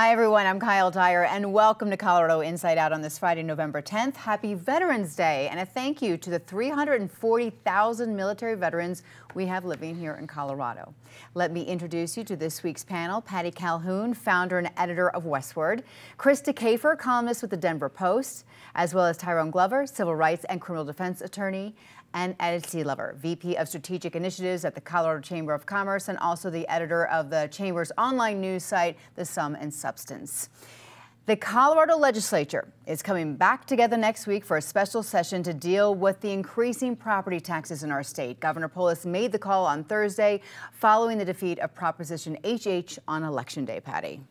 Hi, everyone. I'm Kyle Dyer, and welcome to Colorado Inside Out on this Friday, November 10th. Happy Veterans Day, and a thank you to the 340,000 military veterans we have living here in Colorado. Let me introduce you to this week's panel Patty Calhoun, founder and editor of Westword, Krista Kafer, columnist with the Denver Post, as well as Tyrone Glover, civil rights and criminal defense attorney, and Ed Sealover, VP of Strategic Initiatives at the Colorado Chamber of Commerce and also the editor of the Chamber's online news site, The Sum and Substance. The Colorado legislature is coming back together next week for a special session to deal with the increasing property taxes in our state. Governor Polis made the call on Thursday following the defeat of Proposition HH on Election Day, Patty.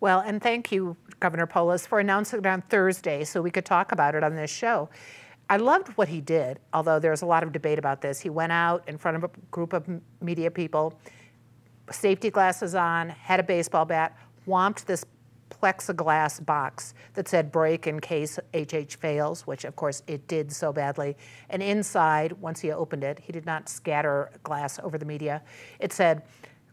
Well, and thank you, Governor Polis, for announcing it on Thursday so we could talk about it on this show. I loved what he did, although there's a lot of debate about this. He went out in front of a group of media people, safety glasses on, had a baseball bat, whomped this plexiglass box that said break in case HH fails, which of course it did so badly. And inside, once he opened it, he did not scatter glass over the media. It said,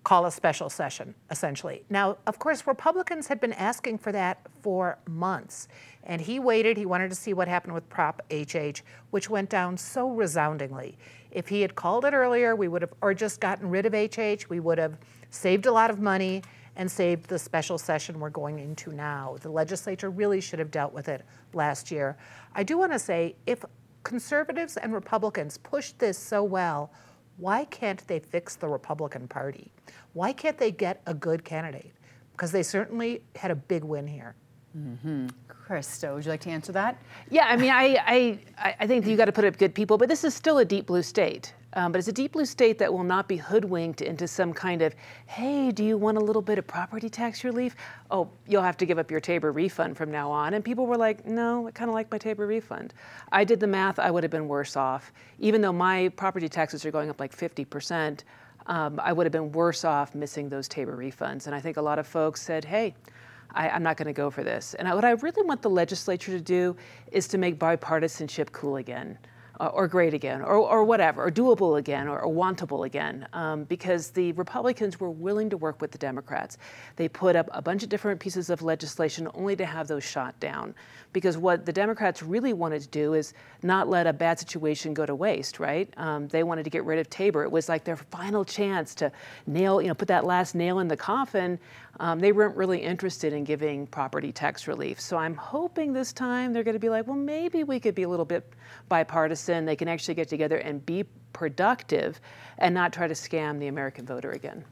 call a special session, essentially. Now, of course, Republicans had been asking for that for months. And he waited, he wanted to see what happened with Prop HH, which went down so resoundingly. If he had called it earlier, we would have, or just gotten rid of HH, we would have saved a lot of money and saved the special session we're going into now. The legislature really should have dealt with it last year. I do want to say if conservatives and Republicans pushed this so well, why can't they fix the Republican Party? Why can't they get a good candidate? Because they certainly had a big win here. Mm-hmm. Krista, would you like to answer that? Yeah, I mean, I, I, I think you got to put up good people, but this is still a deep blue state. Um, but it's a deep blue state that will not be hoodwinked into some kind of, hey, do you want a little bit of property tax relief? Oh, you'll have to give up your Tabor refund from now on. And people were like, no, I kind of like my Tabor refund. I did the math, I would have been worse off. Even though my property taxes are going up like 50%, um, I would have been worse off missing those Tabor refunds. And I think a lot of folks said, hey, I, am not going to go for this. And I, what I really want the legislature to do is to make bipartisanship cool again. Uh, or great again, or, or whatever, or doable again, or, or wantable again, um, because the Republicans were willing to work with the Democrats. They put up a bunch of different pieces of legislation only to have those shot down. Because what the Democrats really wanted to do is not let a bad situation go to waste, right? Um, they wanted to get rid of Tabor. It was like their final chance to nail, you know, put that last nail in the coffin. Um, they weren't really interested in giving property tax relief. So I'm hoping this time they're going to be like, well, maybe we could be a little bit bipartisan. They can actually get together and be productive and not try to scam the American voter again.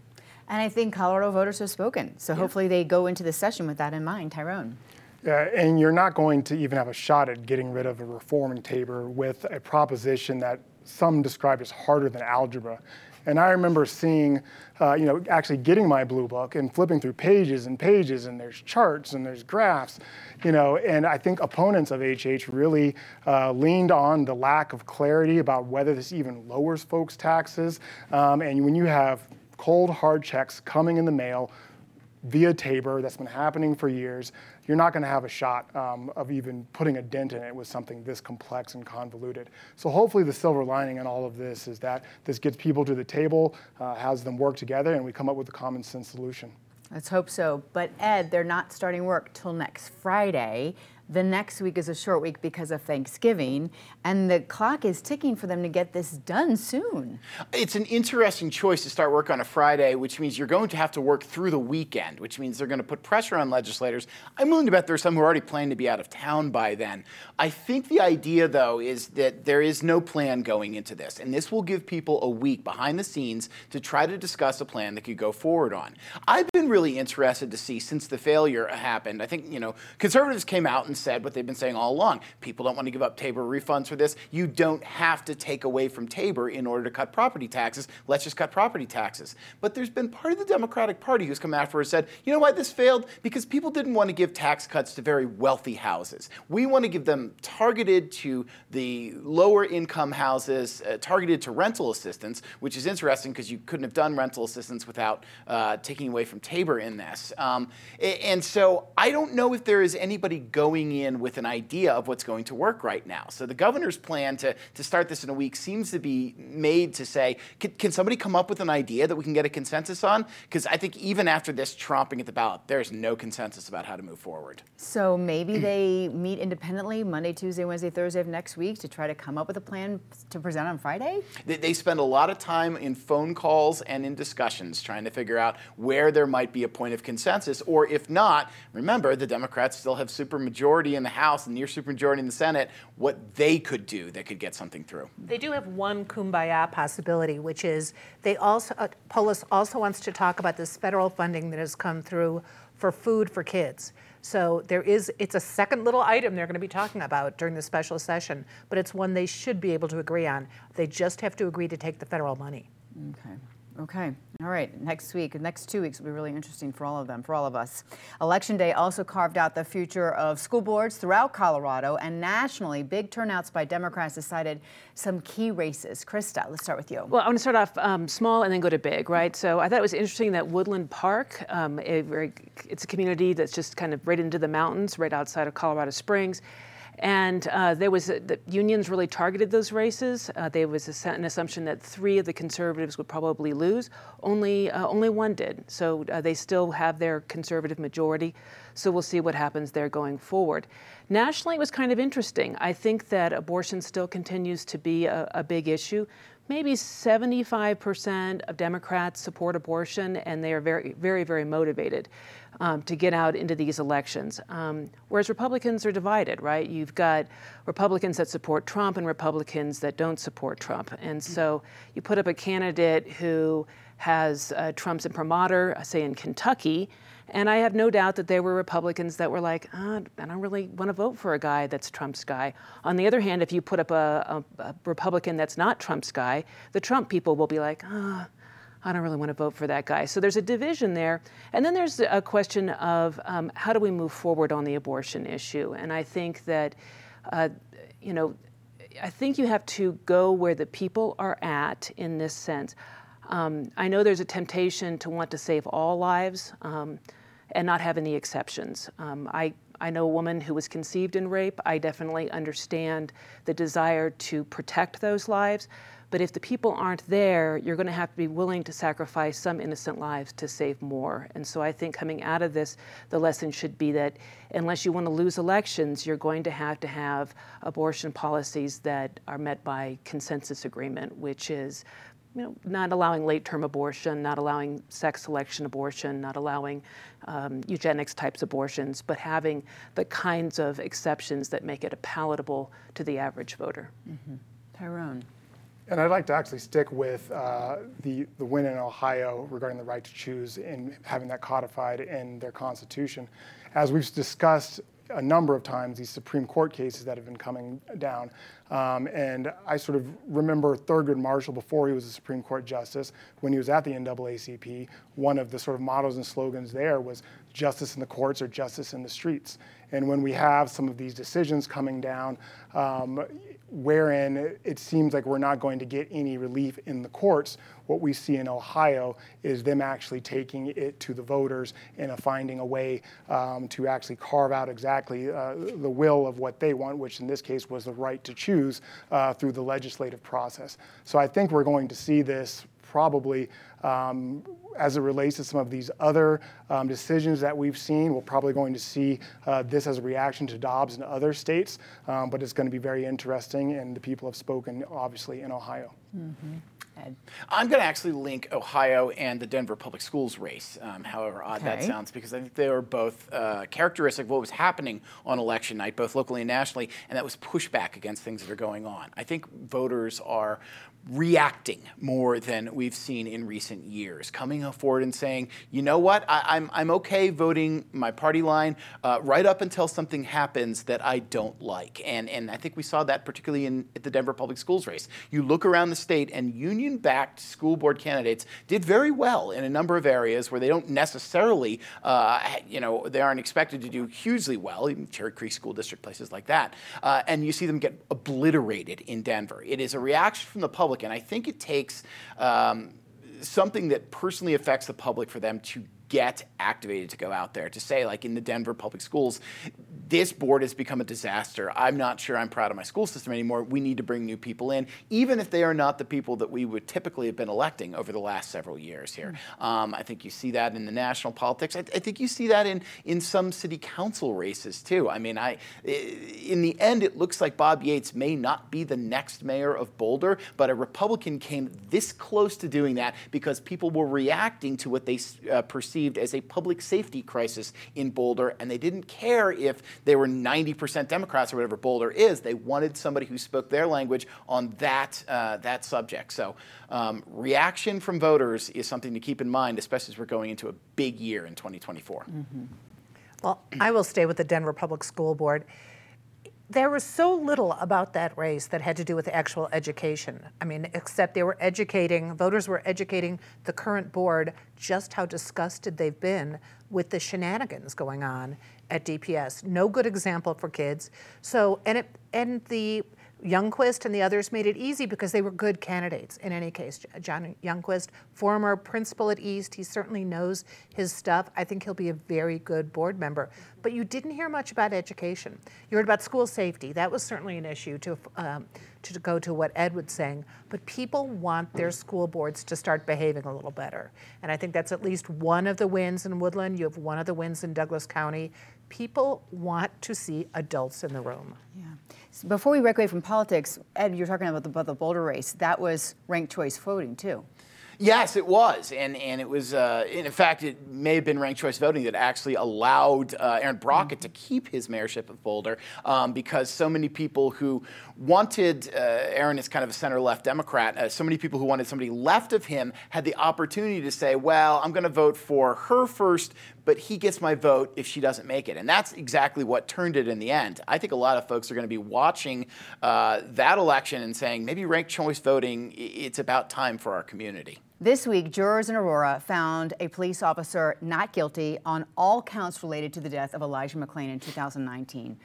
And I think Colorado voters have spoken. So yeah. hopefully they go into the session with that in mind. Tyrone. Yeah, and you're not going to even have a shot at getting rid of a reform in Tabor with a proposition that some describe as harder than algebra. And I remember seeing, uh, you know, actually getting my blue book and flipping through pages and pages, and there's charts and there's graphs, you know, and I think opponents of HH really uh, leaned on the lack of clarity about whether this even lowers folks' taxes. Um, and when you have cold hard checks coming in the mail via Tabor that's been happening for years, you're not going to have a shot um, of even putting a dent in it with something this complex and convoluted. So hopefully the silver lining in all of this is that this gets people to the table, uh, has them work together, and we come up with a common sense solution. Let's hope so. But Ed, they're not starting work till next Friday. The next week is a short week because of Thanksgiving, and the clock is ticking for them to get this done soon. It's an interesting choice to start work on a Friday, which means you're going to have to work through the weekend, which means they're going to put pressure on legislators. I'm willing to bet there's some who are already planning to be out of town by then. I think the idea, though, is that there is no plan going into this, and this will give people a week behind the scenes to try to discuss a plan that could go forward on. I've been really interested to see since the failure happened. I think, you know, conservatives came out and said what they've been saying all along. People don't want to give up Tabor refunds for this. You don't have to take away from Tabor in order to cut property taxes. Let's just cut property taxes. But there's been part of the Democratic Party who's come after and said, you know why this failed? Because people didn't want to give tax cuts to very wealthy houses. We want to give them targeted to the lower income houses, uh, targeted to rental assistance, which is interesting because you couldn't have done rental assistance without uh, taking away from Tabor in this. Um, and so I don't know if there is anybody going coming in with an idea of what's going to work right now. So the governor's plan to, to start this in a week seems to be made to say, can, can somebody come up with an idea that we can get a consensus on? Because I think even after this tromping at the ballot, there's no consensus about how to move forward. So maybe they meet independently Monday, Tuesday, Wednesday, Thursday of next week to try to come up with a plan to present on Friday? They, they spend a lot of time in phone calls and in discussions trying to figure out where there might be a point of consensus, or if not, remember the Democrats still have supermajority in the House and near supermajority in the Senate, what they could do that could get something through. They do have one kumbaya possibility, which is they also, uh, Polis also wants to talk about this federal funding that has come through for food for kids. So there is, it's a second little item they're going to be talking about during the special session, but it's one they should be able to agree on. They just have to agree to take the federal money. Okay. Okay. All right. Next week, next two weeks will be really interesting for all of them, for all of us. Election day also carved out the future of school boards throughout Colorado and nationally. Big turnouts by Democrats decided some key races. Krista, let's start with you. Well, I want to start off um, small and then go to big, right? So I thought it was interesting that Woodland Park, um, it's a community that's just kind of right into the mountains, right outside of Colorado Springs. And uh, there was a, the unions really targeted those races. Uh, there was a, an assumption that three of the conservatives would probably lose. Only uh, only one did. So uh, they still have their conservative majority. So we'll see what happens there going forward. Nationally, it was kind of interesting. I think that abortion still continues to be a, a big issue maybe 75% of Democrats support abortion, and they are very, very, very motivated um, to get out into these elections. Um, whereas Republicans are divided, right? You've got Republicans that support Trump and Republicans that don't support Trump. And so you put up a candidate who has uh, Trump's imprimatur, say in Kentucky, and I have no doubt that there were Republicans that were like, oh, I don't really want to vote for a guy that's Trump's guy. On the other hand, if you put up a, a, a Republican that's not Trump's guy, the Trump people will be like, oh, I don't really want to vote for that guy. So there's a division there. And then there's a question of um, how do we move forward on the abortion issue? And I think that, uh, you know, I think you have to go where the people are at in this sense. Um, I know there's a temptation to want to save all lives um, and not have any exceptions. Um, I, I know a woman who was conceived in rape. I definitely understand the desire to protect those lives. But if the people aren't there, you're going to have to be willing to sacrifice some innocent lives to save more. And so I think coming out of this, the lesson should be that unless you want to lose elections, you're going to have to have abortion policies that are met by consensus agreement, which is you know, not allowing late-term abortion, not allowing sex selection abortion, not allowing um, eugenics types abortions, but having the kinds of exceptions that make it palatable to the average voter. Mm-hmm. Tyrone. And I'd like to actually stick with uh, the, the win in Ohio regarding the right to choose and having that codified in their constitution. As we've discussed a number of times, these Supreme Court cases that have been coming down. Um, and I sort of remember Thurgood Marshall before he was a Supreme Court justice, when he was at the NAACP, one of the sort of mottos and slogans there was justice in the courts or justice in the streets. And when we have some of these decisions coming down, um, wherein it seems like we're not going to get any relief in the courts, what we see in Ohio is them actually taking it to the voters and finding a way um, to actually carve out exactly uh, the will of what they want, which in this case was the right to choose uh, through the legislative process. So I think we're going to see this probably um, as it relates to some of these other um, decisions that we've seen. We're probably going to see uh, this as a reaction to Dobbs in other states, um, but it's going to be very interesting, and the people have spoken, obviously, in Ohio. Mm-hmm. Ed. I'm going to actually link Ohio and the Denver Public Schools race, um, however odd okay. that sounds, because I think they were both uh, characteristic of what was happening on election night, both locally and nationally, and that was pushback against things that are going on. I think voters are reacting more than we've seen in recent years, coming forward and saying, you know what, I, am I'm, I'm okay voting my party line uh, right up until something happens that I don't like. And, and I think we saw that particularly in at the Denver Public Schools race. You look around the state and union backed school board candidates did very well in a number of areas where they don't necessarily, uh, you know, they aren't expected to do hugely well, even Cherry Creek School District, places like that. Uh, and you see them get obliterated in Denver. It is a reaction from the public. And I think it takes um, something that personally affects the public for them to get activated to go out there to say like in the denver public schools this board has become a disaster. I'm not sure i'm proud of my school system anymore. We need to bring new people in even if they are not the people that we would typically have been electing over the last several years here. Um, i think you see that in the national politics. I, I think you see that in in some city council races too. I mean i in the end it looks like bob yates may not be the next mayor of boulder but a republican came this close to doing that because people were reacting to what they uh, perceived as a public safety crisis in Boulder, and they didn't care if they were 90% Democrats or whatever Boulder is. They wanted somebody who spoke their language on that, uh, that subject. So, um, reaction from voters is something to keep in mind, especially as we're going into a big year in 2024. Mm-hmm. Well, I will stay with the Denver Public School Board there was so little about that race that had to do with actual education. I mean, except they were educating, voters were educating the current board just how disgusted they've been with the shenanigans going on at DPS. No good example for kids. So, and it, and the Youngquist and the others made it easy because they were good candidates in any case. John Youngquist, former principal at East, he certainly knows his stuff. I think he'll be a very good board member. But you didn't hear much about education. You heard about school safety. That was certainly an issue to, um, to go to what Ed was saying. But people want their school boards to start behaving a little better. And I think that's at least one of the wins in Woodland. You have one of the wins in Douglas County. People want to see adults in the room. Yeah. So before we break away from politics, Ed, you're talking about the, about the Boulder race. That was ranked choice voting, too. Yes, it was, and and it was. Uh, in fact, it may have been ranked choice voting that actually allowed uh, Aaron Brockett to keep his mayorship of Boulder, um, because so many people who wanted uh, Aaron as kind of a center-left Democrat, uh, so many people who wanted somebody left of him had the opportunity to say, "Well, I'm going to vote for her first, but he gets my vote if she doesn't make it," and that's exactly what turned it in the end. I think a lot of folks are going to be watching uh, that election and saying, maybe ranked choice voting, it's about time for our community. This week, jurors in Aurora found a police officer not guilty on all counts related to the death of Elijah McClain in 2019.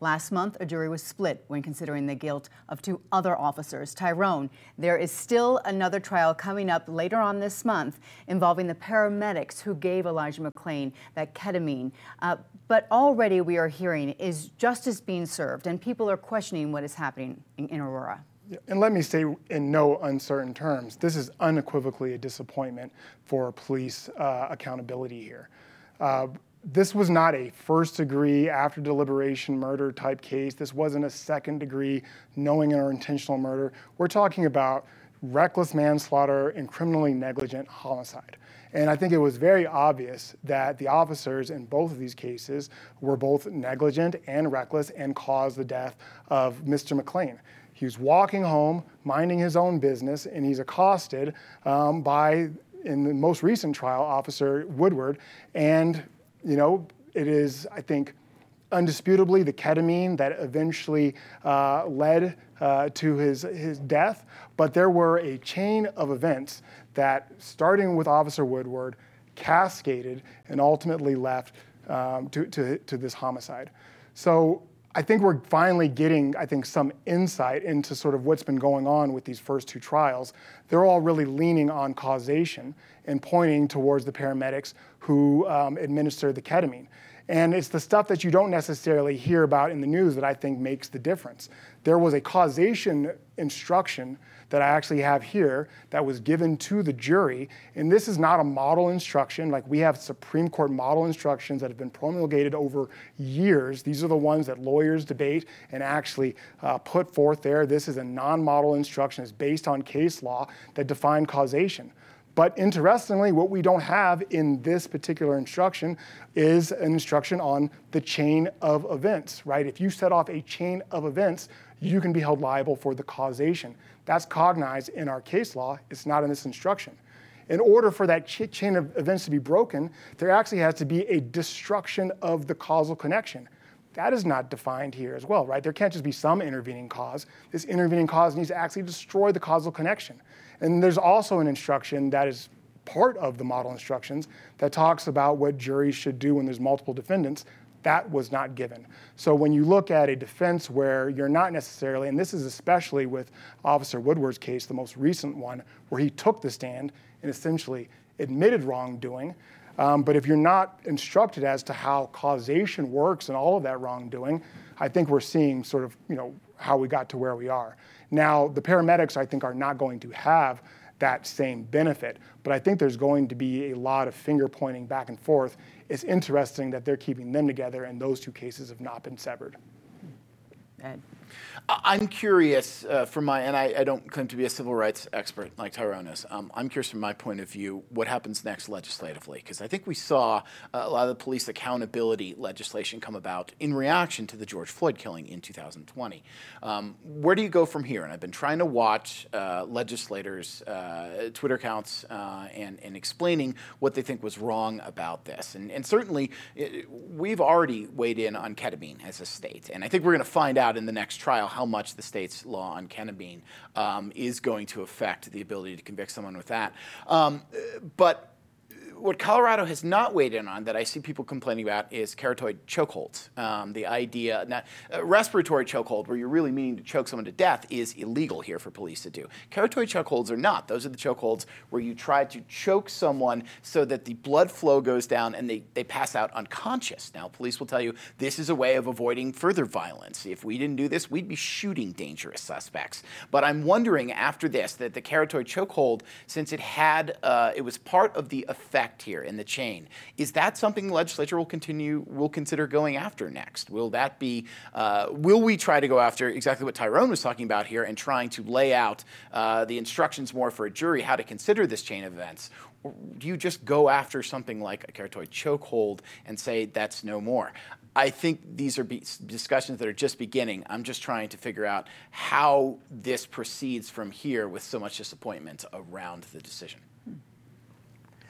Last month, a jury was split when considering the guilt of two other officers. Tyrone, there is still another trial coming up later on this month involving the paramedics who gave Elijah McClain that ketamine. Uh, but already we are hearing is justice being served, and people are questioning what is happening in, in Aurora. And let me say in no uncertain terms, this is unequivocally a disappointment for police uh, accountability here. Uh, this was not a first degree after deliberation murder type case. This wasn't a second degree knowing or intentional murder. We're talking about reckless manslaughter and criminally negligent homicide. And I think it was very obvious that the officers in both of these cases were both negligent and reckless and caused the death of Mr. McClain. He was walking home, minding his own business, and he's accosted um, by, in the most recent trial, Officer Woodyard. And, you know, it is, I think, undisputably the ketamine that eventually uh, led uh, to his, his death. But there were a chain of events that, starting with Officer Woodyard, cascaded and ultimately left um, to, to, to this homicide. So I think we're finally getting, I think, some insight into sort of what's been going on with these first two trials. They're all really leaning on causation and pointing towards the paramedics who um, administered the ketamine. And it's the stuff that you don't necessarily hear about in the news that I think makes the difference. There was a causation instruction that I actually have here that was given to the jury. And this is not a model instruction. Like we have Supreme Court model instructions that have been promulgated over years. These are the ones that lawyers debate and actually uh, put forth there. This is a non model instruction. It's based on case law that define causation. But interestingly, what we don't have in this particular instruction is an instruction on the chain of events, right? If you set off a chain of events, you can be held liable for the causation. That's cognized in our case law, it's not in this instruction. In order for that ch- chain of events to be broken, there actually has to be a destruction of the causal connection. That is not defined here as well, right? There can't just be some intervening cause. This intervening cause needs to actually destroy the causal connection. And there's also an instruction that is part of the model instructions that talks about what juries should do when there's multiple defendants. That was not given. So when you look at a defense where you're not necessarily, and this is especially with Officer Woodyard's case, the most recent one, where he took the stand and essentially admitted wrongdoing, Um, but if you're not instructed as to how causation works and all of that wrongdoing, I think we're seeing sort of you know how we got to where we are. Now the paramedics I think are not going to have that same benefit, but I think there's going to be a lot of finger pointing back and forth. It's interesting that they're keeping them together and those two cases have not been severed. Ed. I'm curious uh, from my, and I, I, don't claim to be a civil rights expert like Tyrone is. Um, I'm curious from my point of view what happens next legislatively, because I think we saw uh, a lot of the police accountability legislation come about in reaction to the George Floyd killing in 2020. Um, where do you go from here? And I've been trying to watch uh, legislators' uh, Twitter accounts uh, and, and explaining what they think was wrong about this. And, and certainly, it, we've already weighed in on ketamine as a state, and I think we're going to find out in the next trial how much the state's law on ketamine um, is going to affect the ability to convict someone with that. Um, but what Colorado has not weighed in on that I see people complaining about is carotid chokeholds. Um, the idea, that uh, respiratory chokehold, where you're really meaning to choke someone to death, is illegal here for police to do. Carotid chokeholds are not. Those are the chokeholds where you try to choke someone so that the blood flow goes down and they, they pass out unconscious. Now, police will tell you this is a way of avoiding further violence. If we didn't do this, we'd be shooting dangerous suspects. But I'm wondering after this that the carotid chokehold, since it had, uh, it was part of the effect effect here in the chain. Is that something the legislature will continue, will consider going after next? Will that be, uh, will we try to go after exactly what Tyrone was talking about here and trying to lay out uh, the instructions more for a jury how to consider this chain of events? Or do you just go after something like a carotid chokehold and say that's no more? I think these are discussions that are just beginning. I'm just trying to figure out how this proceeds from here with so much disappointment around the decision.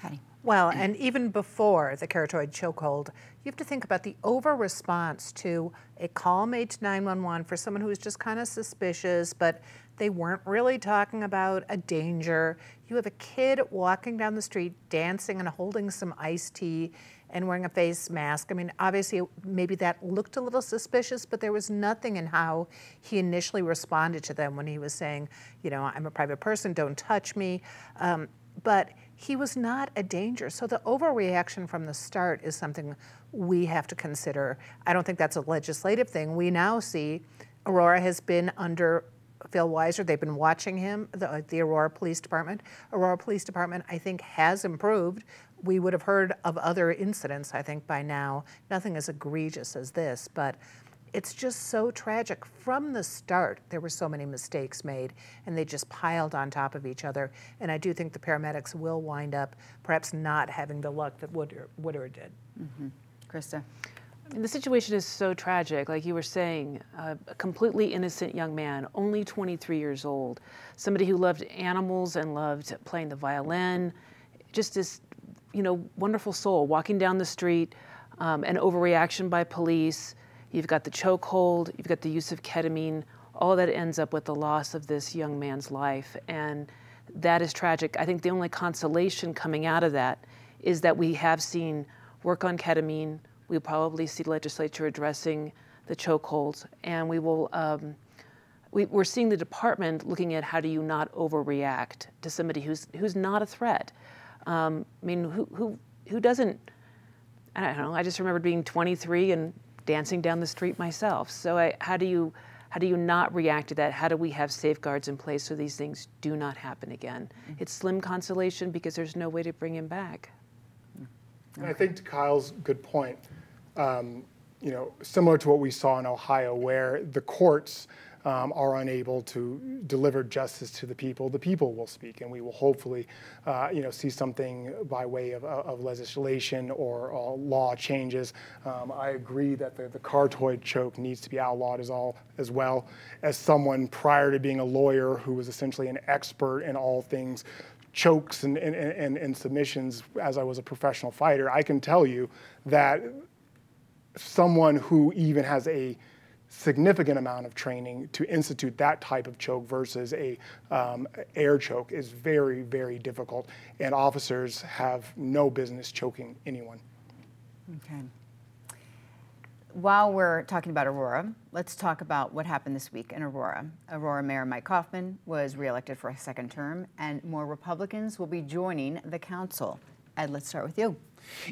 Patty. Well, and even before the carotid chokehold, you have to think about the over response to a call made to 911 for someone who was just kind of suspicious, but they weren't really talking about a danger. You have a kid walking down the street dancing and holding some iced tea and wearing a face mask. I mean, obviously, maybe that looked a little suspicious, but there was nothing in how he initially responded to them when he was saying, you know, I'm a private person, don't touch me. Um, but he was not a danger. So the overreaction from the start is something we have to consider. I don't think that's a legislative thing. We now see Aurora has been under Phil Weiser. They've been watching him, the, the Aurora Police Department. Aurora Police Department, I think, has improved. We would have heard of other incidents, I think, by now. Nothing as egregious as this, but it's just so tragic. From the start, there were so many mistakes made, and they just piled on top of each other. And I do think the paramedics will wind up perhaps not having the luck that Woodyard, did. Mm-hmm. Krista. I mean, the situation is so tragic. Like you were saying, uh, a completely innocent young man, only 23 years old, somebody who loved animals and loved playing the violin, just this, you know, wonderful soul walking down the street, um, an overreaction by police You've got the chokehold, you've got the use of ketamine, all that ends up with the loss of this young man's life. And that is tragic. I think the only consolation coming out of that is that we have seen work on ketamine. We'll probably see the legislature addressing the chokeholds, and we will. Um, we, are seeing the department looking at how do you not overreact to somebody who's who's not a threat. Um, I mean, who who who doesn't? I don't know. I just remember being 23 and dancing down the street myself. So I, how do you how do you not react to that? How do we have safeguards in place so these things do not happen again? Mm-hmm. It's slim consolation because there's no way to bring him back. And I think to Kyle's good point, um, you know, similar to what we saw in Ohio, where the courts um, are unable to deliver justice to the people, the people will speak, and we will hopefully, uh, you know, see something by way of, of legislation or uh, law changes. Um, I agree that the, the carotid choke needs to be outlawed as all as well. As someone prior to being a lawyer who was essentially an expert in all things chokes and, and, and, and submissions as I was a professional fighter, I can tell you that someone who even has a significant amount of training to institute that type of choke versus a um, air choke is very, very difficult, and officers have no business choking anyone. Okay. While we're talking about Aurora, let's talk about what happened this week in Aurora. Aurora Mayor Mike Coffman was reelected for a second term, and more Republicans will be joining the council. Ed, let's start with you.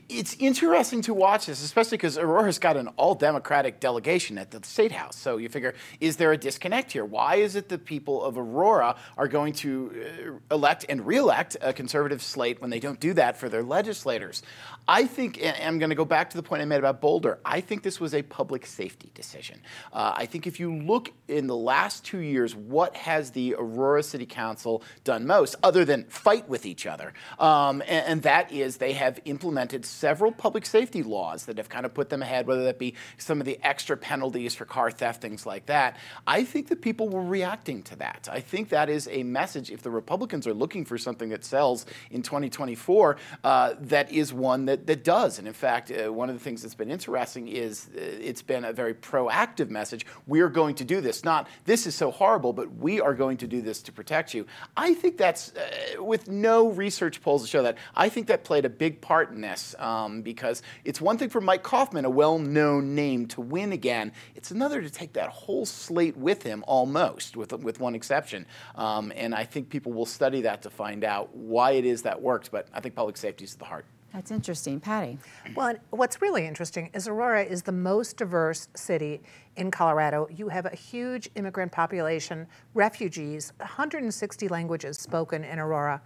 It's interesting to watch this, especially because Aurora's got an all Democratic delegation at the State House. So you figure, is there a disconnect here? Why is it the people of Aurora are going to uh, elect and reelect a conservative slate when they don't do that for their legislators? I think, and I'm going to go back to the point I made about Boulder, I think this was a public safety decision. Uh, I think if you look in the last two years, what has the Aurora City Council done most, other than fight with each other? Um, and, and that is they have implemented several public safety laws that have kind of put them ahead, whether that be some of the extra penalties for car theft, things like that. I think that people were reacting to that. I think that is a message. If the Republicans are looking for something that sells in 2024, uh, that is one that, that does. And in fact, uh, one of the things that's been interesting is uh, it's been a very proactive message. We're going to do this. Not this is so horrible, but we are going to do this to protect you. I think that's, uh, with no research polls to show that, I think that played a big part in this um, because it's one thing for Mike Coffman, a well known name, to win again. It's another to take that whole slate with him, almost, with, with one exception. Um, and I think people will study that to find out why it is that works. But I think public safety is at the heart. That's interesting. Patty. Well, what's really interesting is Aurora is the most diverse city in Colorado. You have a huge immigrant population, refugees, 160 languages spoken in Aurora.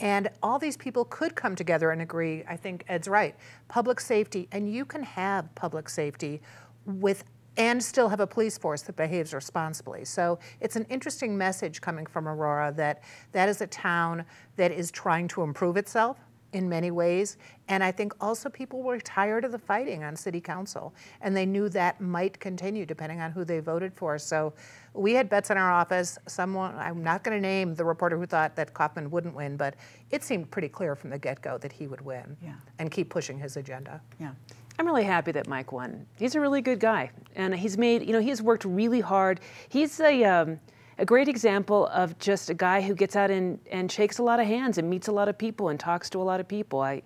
And all these people could come together and agree. I think Ed's right. Public safety, and you can have public safety with and still have a police force that behaves responsibly. So it's an interesting message coming from Aurora that that is a town that is trying to improve itself in many ways. And I think also people were tired of the fighting on city council, and they knew that might continue depending on who they voted for. So we had bets in our office. Someone, I'm not going to name the reporter who thought that Coffman wouldn't win, but it seemed pretty clear from the get go that he would win Yeah. and keep pushing his agenda. Yeah. I'm really happy that Mike won. He's a really good guy, and he's made you know he has worked really hard. He's a um, a great example of just a guy who gets out and, and shakes a lot of hands and meets a lot of people and talks to a lot of people. I,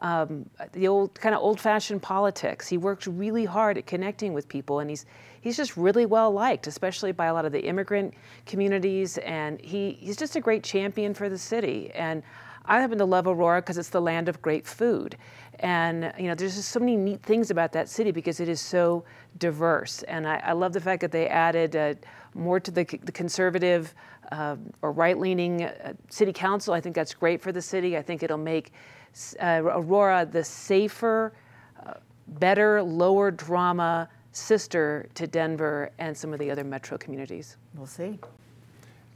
um, the old kind of old-fashioned politics. He worked really hard at connecting with people, and he's he's just really well liked, especially by a lot of the immigrant communities. And he he's just a great champion for the city. And I happen to love Aurora because it's the land of great food. And you know, there's just so many neat things about that city because it is so diverse. And I, I love the fact that they added uh, more to the, the conservative uh, or right-leaning uh, city council. I think that's great for the city. I think it'll make uh, Aurora the safer, uh, better, lower drama sister to Denver and some of the other metro communities. We'll see.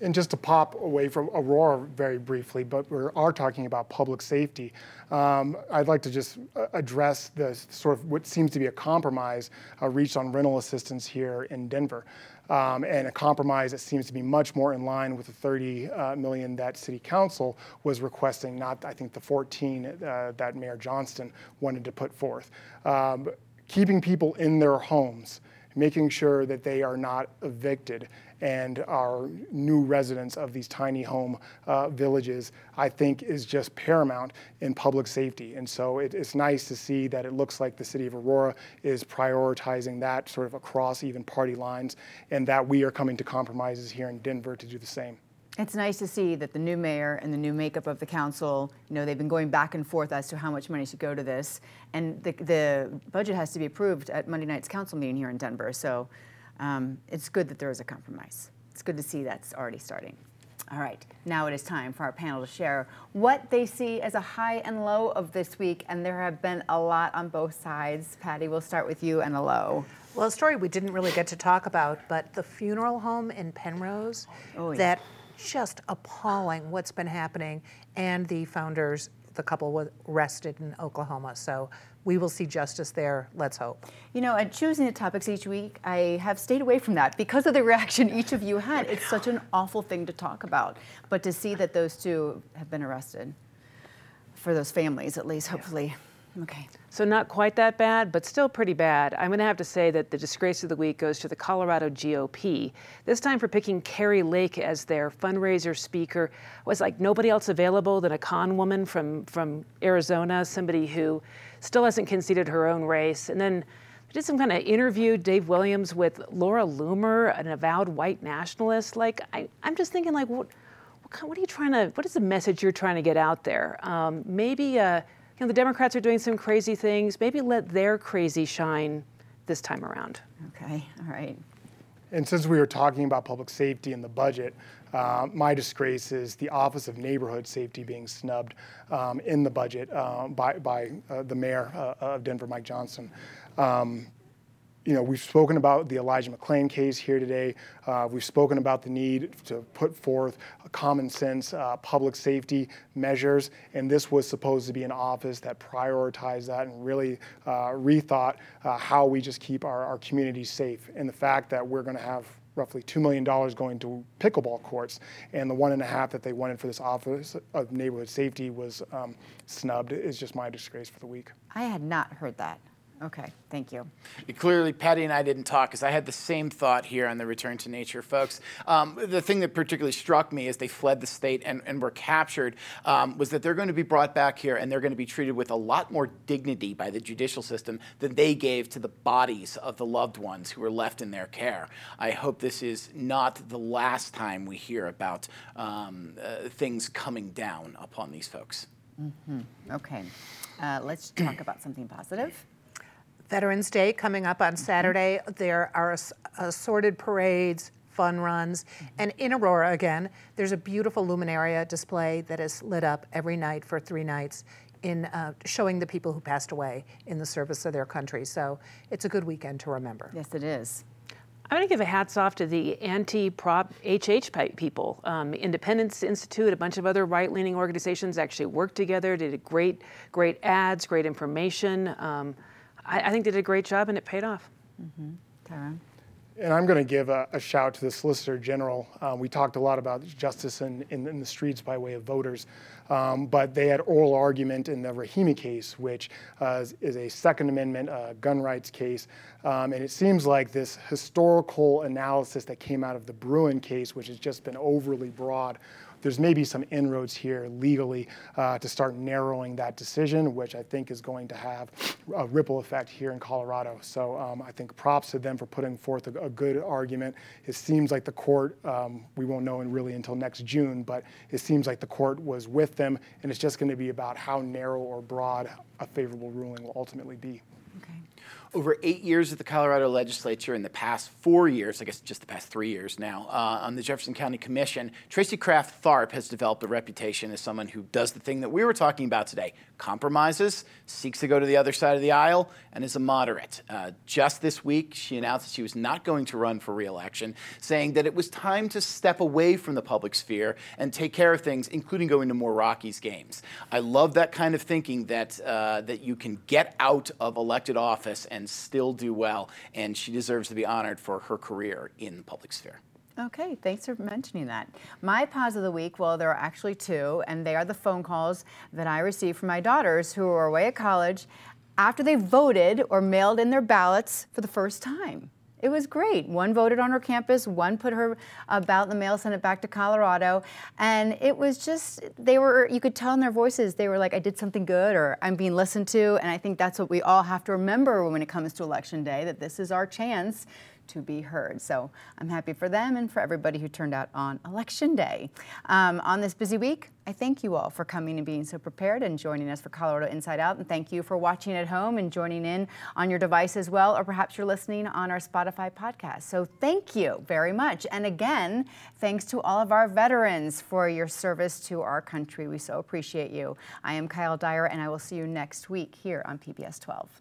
And just to pop away from Aurora very briefly, but we are talking about public safety. Um, I'd like to just uh, address the sort of what seems to be a compromise uh, reached on rental assistance here in Denver. Um, and a compromise that seems to be much more in line with the 30 uh, million that City Council was requesting, not I think the 14 uh, that Mayor Johnston wanted to put forth. Um, keeping people in their homes, making sure that they are not evicted and our new residents of these tiny home uh, villages, I think is just paramount in public safety. And so it, it's nice to see that it looks like the city of Aurora is prioritizing that sort of across even party lines, and that we are coming to compromises here in Denver to do the same. It's nice to see that the new mayor and the new makeup of the council, you know, they've been going back and forth as to how much money should go to this. And the, the budget has to be approved at Monday night's council meeting here in Denver. So um, it's good that there is a compromise. It's good to see that's already starting. All right, now it is time for our panel to share what they see as a high and low of this week. And there have been a lot on both sides. Patty, we'll start with you and a low. Well, a story we didn't really get to talk about, but the funeral home in Penrose, Oh, yeah. that just appalling what's been happening, and the founders, the couple was arrested in Oklahoma. So we will see justice there. Let's hope. You know, and choosing the topics each week, I have stayed away from that because of the reaction each of you had. It's such an awful thing to talk about. But to see that those two have been arrested, for those families at least, hopefully. Okay. So not quite that bad, but still pretty bad. I'm going to have to say that the disgrace of the week goes to the Colorado GOP. This time for picking Kari Lake as their fundraiser speaker was like nobody else available than a con woman from from Arizona, somebody who still hasn't conceded her own race. And then I did some kind of interview, Dave Williams, with Laura Loomer, an avowed white nationalist. Like I, I'm just thinking like what. What are you trying to? What is the message you're trying to get out there? Um, maybe uh, know, the Democrats are doing some crazy things. Maybe let their crazy shine this time around. Okay, all right. And since we were talking about public safety and the budget, uh, my disgrace is the Office of Neighborhood Safety being snubbed um, in the budget uh, by, by uh, the mayor uh, of Denver, Mike Johnston. Um, you know, we've spoken about the Elijah McClain case here today. Uh, we've spoken about the need to put forth common sense uh, public safety measures, and this was supposed to be an office that prioritized that and really uh, rethought uh, how we just keep our, our communities safe. And the fact that we're going to have roughly $2 million going to pickleball courts, and the one and a half that they wanted for this Office of Neighborhood Safety was um, snubbed is just my disgrace for the week. I had not heard that. Okay, thank you. Clearly, Patty and I didn't talk because I had the same thought here on the return to nature, folks. Um, the thing that particularly struck me as they fled the state and, and were captured um, was that they're going to be brought back here and they're going to be treated with a lot more dignity by the judicial system than they gave to the bodies of the loved ones who were left in their care. I hope this is not the last time we hear about um, uh, things coming down upon these folks. Mm-hmm. Okay, uh, let's talk about something positive. Veterans Day coming up on Saturday. There are assorted parades, fun runs, and in Aurora again, there's a beautiful luminaria display that is lit up every night for three nights in uh, showing the people who passed away in the service of their country. So it's a good weekend to remember. Yes, it is. I'm going to give a hats off to the anti-prop HH people. Um, Independence Institute, a bunch of other right-leaning organizations actually worked together, did great, great ads, great information. Um, I, I, think they did a great job and it paid off. Mm-hmm. Tyrone? And I'm going to give a, a, shout to the Solicitor General. Uh, we talked a lot about justice in, in, in the streets by way of voters, um, but they had oral argument in the Rahimi case, which uh, is, is, a Second Amendment uh, gun rights case. Um, and it seems like this historical analysis that came out of the Bruen case, which has just been overly broad, there's maybe some inroads here legally uh, to start narrowing that decision, which I think is going to have a ripple effect here in Colorado. So um, I think props to them for putting forth a, a good argument. It seems like the court, um, we won't know really until next June, but it seems like the court was with them, and it's just going to be about how narrow or broad a favorable ruling will ultimately be over eight years at the Colorado legislature, in the past four years, I guess just the past three years now, uh, on the Jefferson County Commission, Tracy Kraft-Tharp has developed a reputation as someone who does the thing that we were talking about today compromises, seeks to go to the other side of the aisle, and is a moderate. Uh, just this week, she announced that she was not going to run for reelection, saying that it was time to step away from the public sphere and take care of things, including going to more Rockies games. I love that kind of thinking that, uh, that you can get out of elected office and still do well, and she deserves to be honored for her career in the public sphere. Okay, thanks for mentioning that. My pause of the week, well, there are actually two, and they are the phone calls that I receive from my daughters who are away at college after they voted or mailed in their ballots for the first time. It was great. One voted on her campus, one put her uh, ballot in the mail, sent it back to Colorado. And it was just, they were, you could tell in their voices, they were like, I did something good or I'm being listened to. And I think that's what we all have to remember when it comes to Election Day, that this is our chance to be heard. So I'm happy for them and for everybody who turned out on Election Day. Um, on this busy week, I thank you all for coming and being so prepared and joining us for Colorado Inside Out. And thank you for watching at home and joining in on your device as well, or perhaps you're listening on our Spotify podcast. So thank you very much. And again, thanks to all of our veterans for your service to our country. We so appreciate you. I am Kyle Dyer, and I will see you next week here on PBS 12.